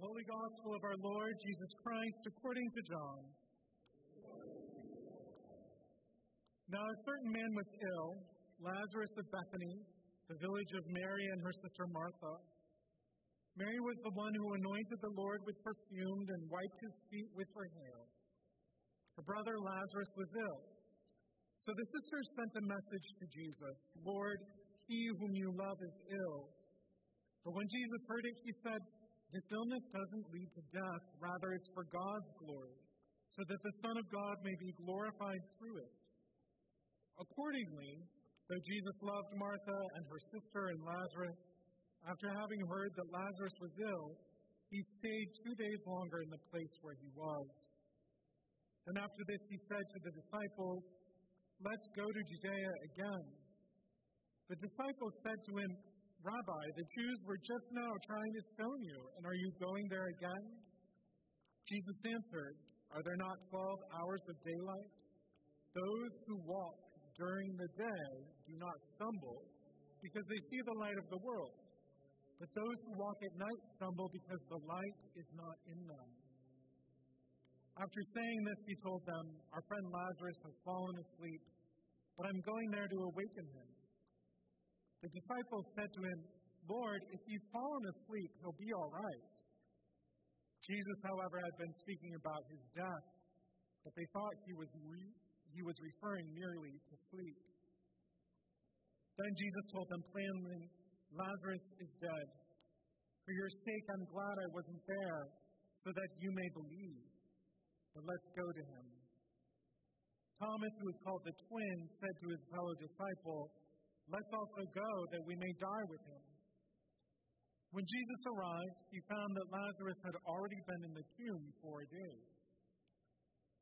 Holy Gospel of our Lord Jesus Christ according to John. Now a certain man was ill, Lazarus of Bethany, the village of Mary and her sister Martha. Mary was the one who anointed the Lord with perfume and wiped his feet with her hair. Her brother Lazarus was ill. So the sisters sent a message to Jesus Lord, he whom you love is ill. But when Jesus heard it, he said, This illness doesn't lead to death, rather, it's for God's glory, so that the Son of God may be glorified through it. Accordingly, though Jesus loved Martha and her sister and Lazarus, after having heard that Lazarus was ill, he stayed two days longer in the place where he was. Then after this, he said to the disciples, Let's go to Judea again. The disciples said to him, Rabbi, the Jews were just now trying to stone you, and are you going there again? Jesus answered, Are there not twelve hours of daylight? Those who walk during the day do not stumble, because they see the light of the world. But those who walk at night stumble because the light is not in them. After saying this, he told them, Our friend Lazarus has fallen asleep, but I'm going there to awaken him. The disciples said to him, Lord, if he's fallen asleep, he'll be all right. Jesus, however, had been speaking about his death, but they thought he was, re- he was referring merely to sleep. Then Jesus told them plainly, Lazarus is dead. For your sake, I'm glad I wasn't there, so that you may believe. But let's go to him. Thomas, who was called the twin, said to his fellow disciple, Let's also go that we may die with him. When Jesus arrived, he found that Lazarus had already been in the tomb four days.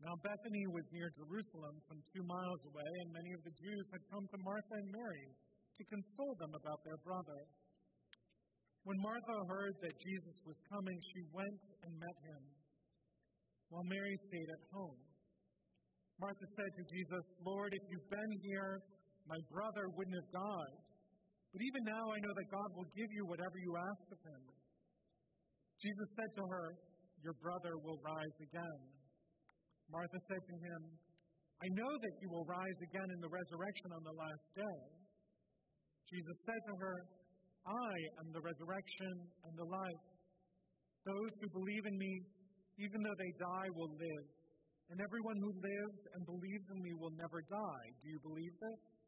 Now, Bethany was near Jerusalem, some two miles away, and many of the Jews had come to Martha and Mary to console them about their brother. When Martha heard that Jesus was coming, she went and met him, while Mary stayed at home. Martha said to Jesus, Lord, if you've been here, my brother wouldn't have died. But even now I know that God will give you whatever you ask of him. Jesus said to her, Your brother will rise again. Martha said to him, I know that you will rise again in the resurrection on the last day. Jesus said to her, I am the resurrection and the life. Those who believe in me, even though they die, will live. And everyone who lives and believes in me will never die. Do you believe this?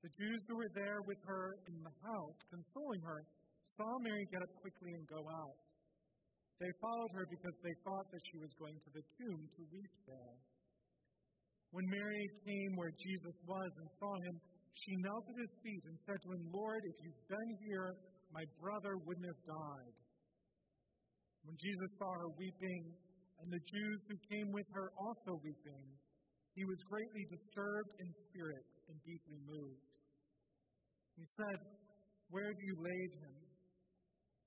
The Jews who were there with her in the house, consoling her, saw Mary get up quickly and go out. They followed her because they thought that she was going to the tomb to weep there. When Mary came where Jesus was and saw him, she knelt at his feet and said to him, Lord, if you'd been here, my brother wouldn't have died. When Jesus saw her weeping, and the Jews who came with her also weeping, he was greatly disturbed in spirit and deeply moved. He said, Where have you laid him?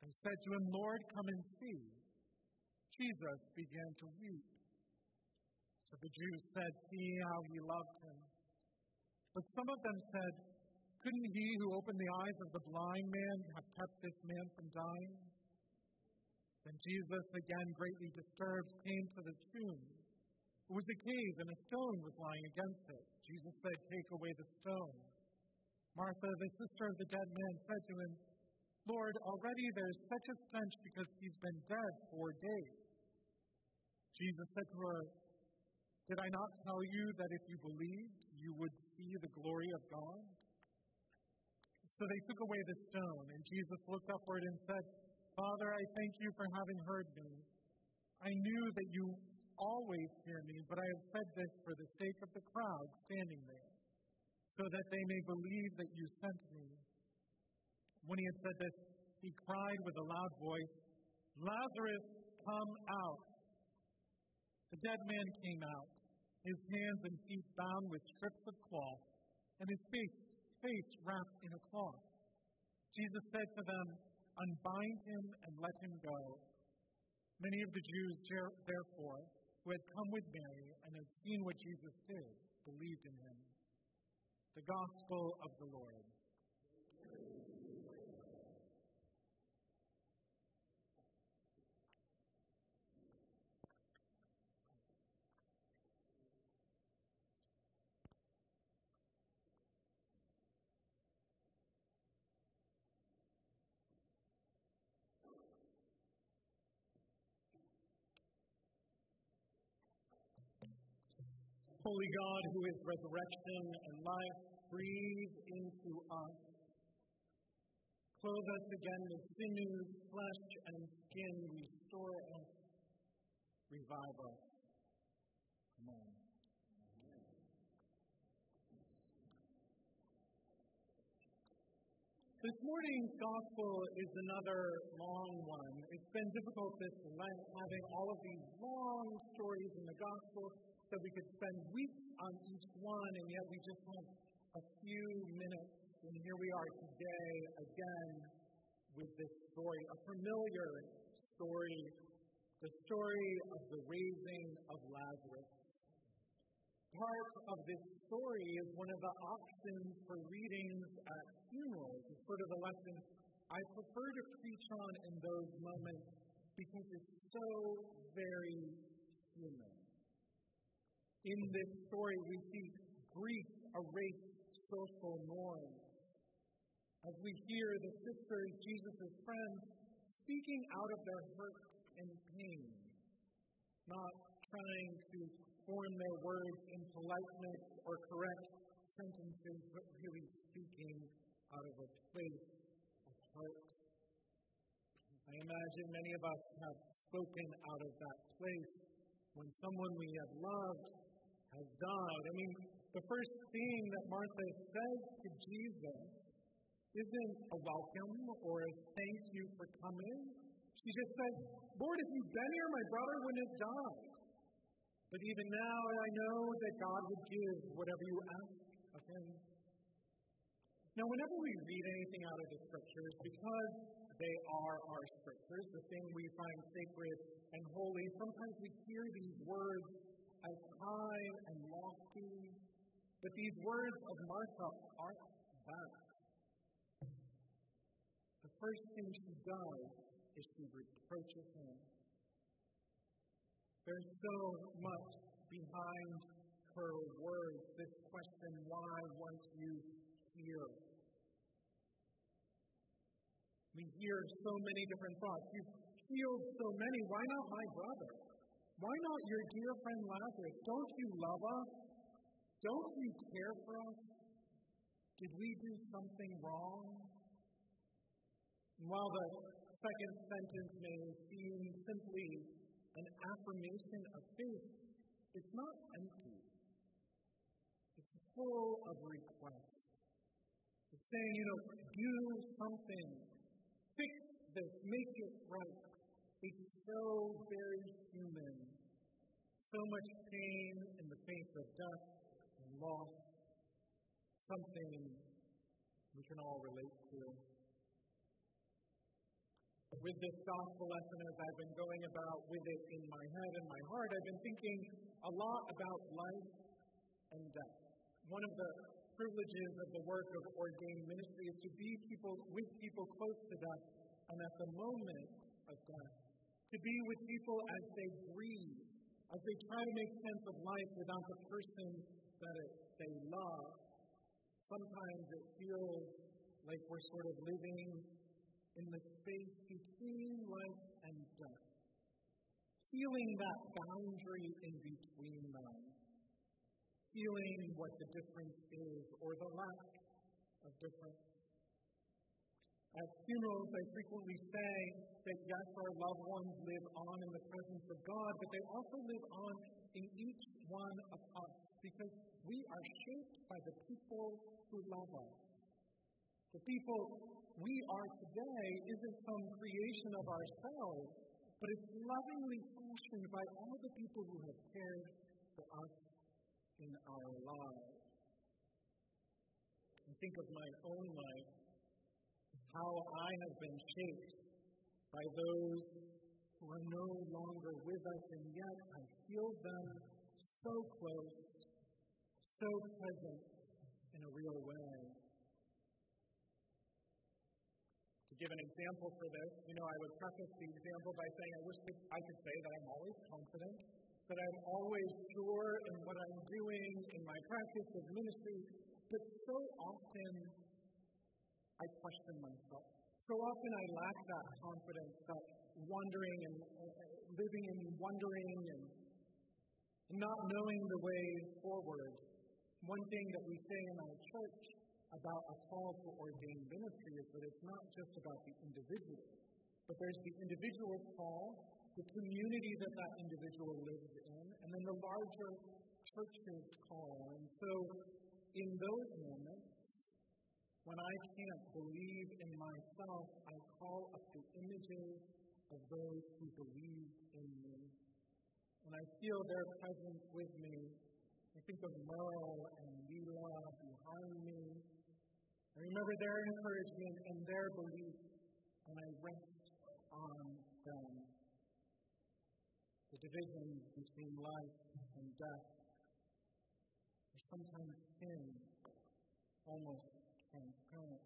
They said to him, Lord, come and see. Jesus began to weep. So the Jews said, See how he loved him. But some of them said, Couldn't he who opened the eyes of the blind man have kept this man from dying? Then Jesus, again greatly disturbed, came to the tomb. It was a cave, and a stone was lying against it. Jesus said, Take away the stone. Martha, the sister of the dead man, said to him, Lord, already there's such a stench because he's been dead four days. Jesus said to her, Did I not tell you that if you believed, you would see the glory of God? So they took away the stone, and Jesus looked upward and said, Father, I thank you for having heard me. I knew that you always hear me, but I have said this for the sake of the crowd standing there, so that they may believe that you sent me. When he had said this, he cried with a loud voice, Lazarus, come out. The dead man came out, his hands and feet bound with strips of cloth, and his face, face wrapped in a cloth. Jesus said to them, Unbind him and let him go. Many of the Jews, therefore, who had come with Mary and had seen what Jesus did, believed in him. The Gospel of the Lord. Holy God, who is resurrection and life, breathe into us. Clothe us again with sinews, flesh, and skin. Restore us. Revive us. Amen. This morning's gospel is another long one. It's been difficult this Lent having all of these long stories in the gospel that we could spend weeks on each one, and yet we just have a few minutes. And here we are today again with this story, a familiar story, the story of the raising of Lazarus. Part of this story is one of the options for readings at funerals. It's sort of a lesson I prefer to preach on in those moments because it's so very human. In this story, we see grief erase social norms. As we hear the sisters, Jesus' friends, speaking out of their hurt and pain, not trying to form their words in politeness or correct sentences, but really speaking out of a place of heart. I imagine many of us have spoken out of that place when someone we have loved has died. I mean, the first thing that Martha says to Jesus isn't a welcome or a thank you for coming. She just says, Lord, if you'd been here, my brother wouldn't have died. But even now, I know that God would give whatever you ask of him. Now, whenever we read anything out of the scriptures, because they are our scriptures, the thing we find sacred and holy, sometimes we hear these words as high and lofty, but these words of Martha aren't that. The first thing she does is she reproaches him. There's so much behind her words. This question, why weren't you here? We hear so many different thoughts. You've healed so many. Why not my brother? Why not your dear friend Lazarus? Don't you love us? Don't you care for us? Did we do something wrong? And while the second sentence may seem simply an affirmation of faith, it's not empty. It's full of requests. It's saying, you know, do something, fix this, make it right. It's so very human. So much pain in the face of death and loss. Something we can all relate to. With this gospel lesson, as I've been going about with it in my head and my heart, I've been thinking a lot about life and death. One of the privileges of the work of ordained ministry is to be people with people close to death and at the moment of death to be with people as they grieve, as they try to make sense of life without the person that it, they love. Sometimes it feels like we're sort of living in the space between life and death, feeling that boundary in between them, feeling what the difference is or the lack of difference. At funerals, I frequently say that yes, our loved ones live on in the presence of God, but they also live on in each one of us because we are shaped by the people who love us. The people we are today isn't some creation of ourselves, but it's lovingly fashioned by all the people who have cared for us in our lives. I think of my own life, how I have been shaped by those who are no longer with us, and yet I feel them so close, so present in a real way. To give an example for this, you know, I would preface the example by saying I wish I could say that I'm always confident, that I'm always sure in what I'm doing in my practice of ministry, but so often I question myself. So often I lack that confidence, that wondering and uh, living in wondering and not knowing the way forward. One thing that we say in our church about a call to ordained ministry is that it's not just about the individual, but there's the individual's call, the community that that individual lives in, and then the larger church's call. And so, in those moments, when I can't believe in myself, I call up the images of those who believed in me. When I feel their presence with me, I think of Merle and Leela behind me. I remember their encouragement and their belief, and I rest on them. The divisions between life and death are sometimes thin, almost transparent.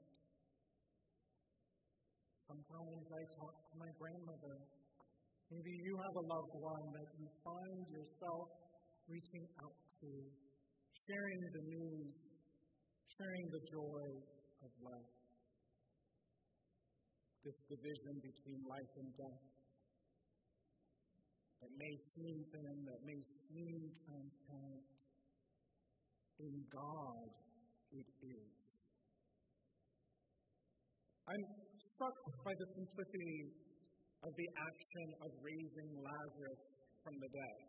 Sometimes I talk to my grandmother. Maybe you have a loved one that you find yourself reaching out to, sharing the news, sharing the joys of life. This division between life and death that may seem thin, that may seem transparent, in God it is. I'm struck by the simplicity of the action of raising Lazarus from the dead.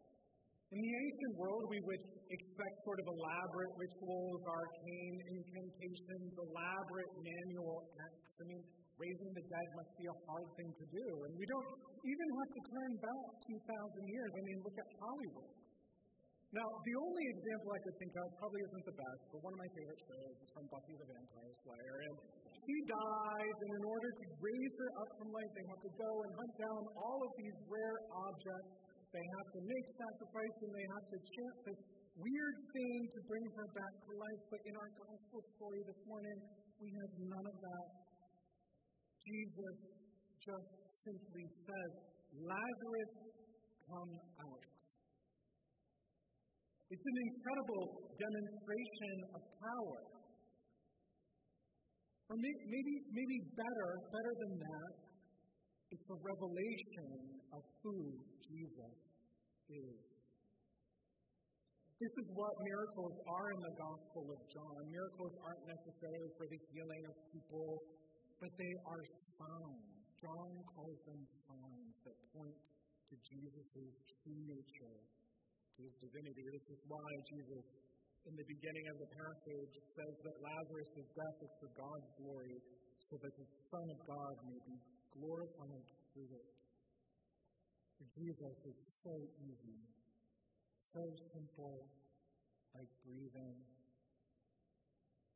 In the ancient world, we would expect sort of elaborate rituals, arcane incantations, elaborate manual acts. I mean, raising the dead must be a hard thing to do. And we don't even have to turn back 2,000 years. I mean, look at Hollywood. Now, the only example I could think of probably isn't the best, but one of my favorite shows is from Buffy the Vampire Slayer. And she dies, and in order to raise her up from life, they have to go and hunt down all of these rare objects. They have to make sacrifice, and they have to chant this weird thing to bring her back to life. But in our gospel story this morning, we have none of that. Jesus just simply says, Lazarus, come out. It's an incredible demonstration of power. Or maybe, maybe better, better than that, it's a revelation of who Jesus is. This is what miracles are in the Gospel of John. Miracles aren't necessarily for the healing of people, but they are signs. John calls them signs that point to Jesus' true nature to his divinity. This is why Jesus, in the beginning of the passage, says that Lazarus' death is for God's glory, so that the Son of God may be glorified through it. For Jesus, it's so easy, so simple, like breathing.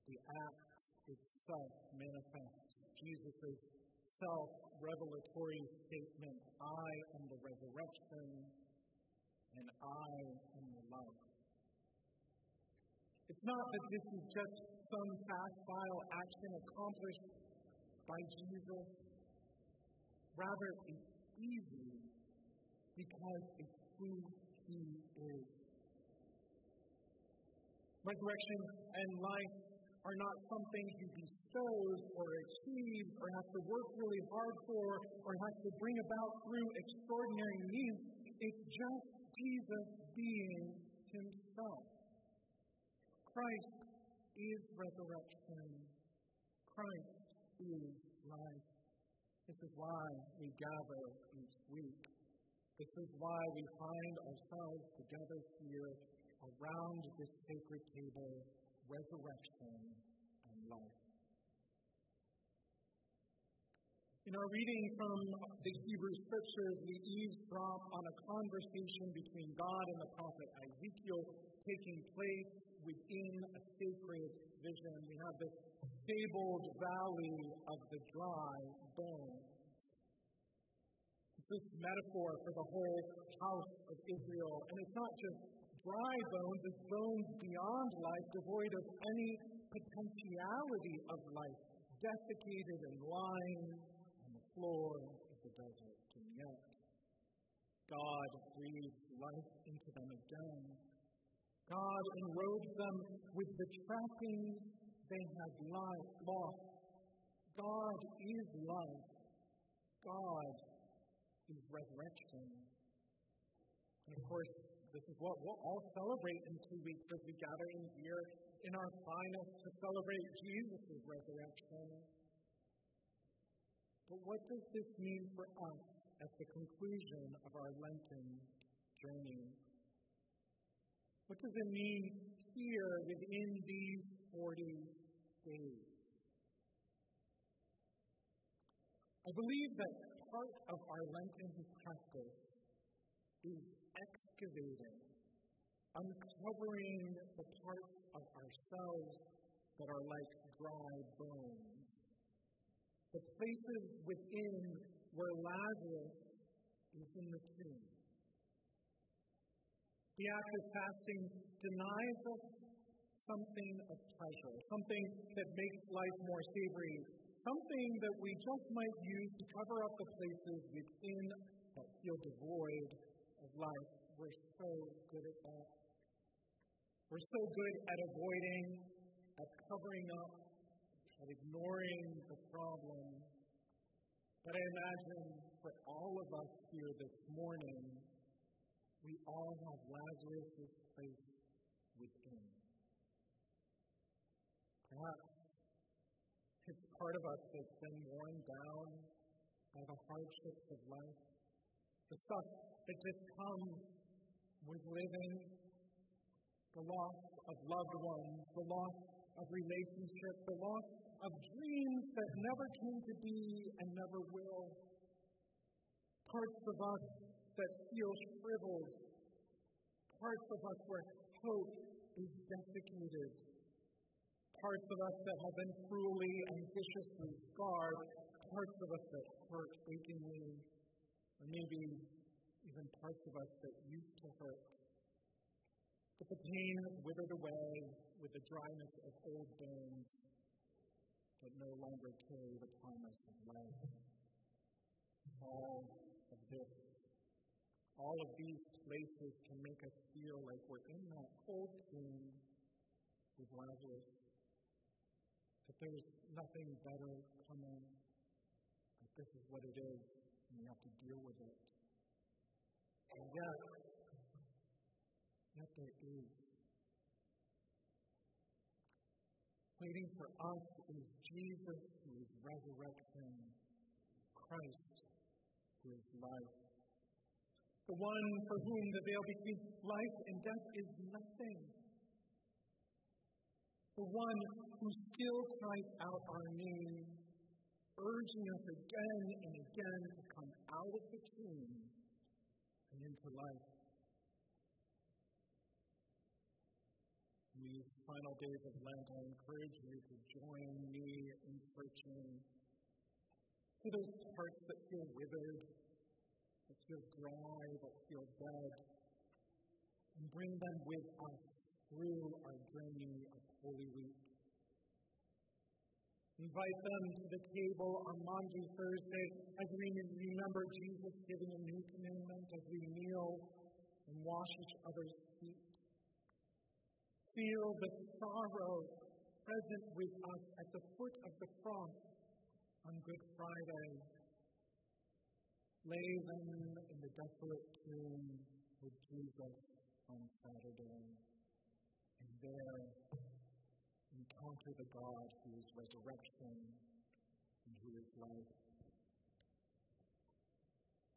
The act itself manifests Jesus' self revelatory statement I am the resurrection and I am the love. It's not that this is just some facile action accomplished by Jesus. Rather, it's easy because it's who he is. Resurrection and life are not something he bestows or achieves or has to work really hard for or has to bring about through extraordinary means. It's just Jesus being himself. Christ is resurrection. Christ is life. This is why we gather each week. This is why we find ourselves together here around this sacred table, resurrection and life. In our reading from the Hebrew Scriptures, we eavesdrop on a conversation between God and the prophet Ezekiel taking place within a sacred vision. We have this fabled valley of the dry bones. It's this metaphor for the whole house of Israel. And it's not just dry bones, it's bones beyond life, devoid of any potentiality of life, desiccated and lying on the floor of the desert. And yet, God breathes life into them again. God enrobes them with the trappings they had lost. God is life. God is resurrection. And of course, this is what we'll all celebrate in two weeks as we gather in here in our finest to celebrate Jesus' resurrection. But what does this mean for us at the conclusion of our Lenten journey? What does it mean here within these 40 days? I believe that part of our Lenten practice is excavating, uncovering the parts of ourselves that are like dry bones, the places within where Lazarus is in the tomb. The act of fasting denies us something of pleasure, something that makes life more savory, something that we just might use to cover up the places within that feel devoid of life. We're so good at that. We're so good at avoiding, at covering up, at ignoring the problem. But I imagine for all of us here this morning, we all have Lazarus' place within. Perhaps it's part of us that's been worn down by the hardships of life, the stuff that just comes with living, the loss of loved ones, the loss of relationship, the loss of dreams that never came to be and never will. Parts of us that feel shriveled, parts of us where hope is desiccated, parts of us that have been cruelly and viciously scarred, parts of us that hurt achingly, or maybe even parts of us that used to hurt. But the pain has withered away with the dryness of old bones that no longer carry the promise of life. All of this, all of these places can make us feel like we're in that cold tomb with Lazarus, that there's nothing better coming, that this is what it is, and we have to deal with it. And yet, yet there is. Waiting for us is Jesus who is resurrection, Christ who is life. The one for whom the veil between life and death is nothing. The one who still cries out our name, urging us again and again to come out of the tomb and into life. In these final days of Lent, I encourage you to join me in searching for those parts that feel withered, that feel dry, that feel dead, and bring them with us through our journey of Holy Week. Invite them to the table on Maundy Thursday as we remember Jesus giving a new commandment, as we kneel and wash each other's feet. Feel the sorrow present with us at the foot of the cross on Good Friday. Lay them in the desolate tomb with Jesus on Saturday. And there, encounter the God who is resurrection and who is life.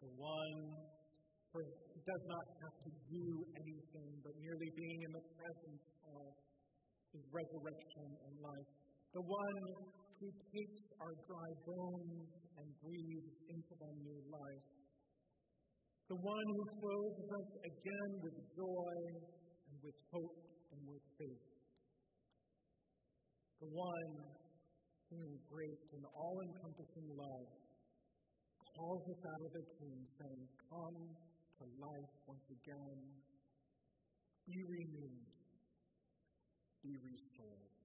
The one for does not have to do anything, but merely being in the presence of his resurrection and life. The one who takes our dry bones and breathes into them new life. The one who clothes us again with joy and with hope and with faith. The one who, in great and all encompassing love, calls us out of the tomb, saying, Come to life once again. Be renewed. Be restored.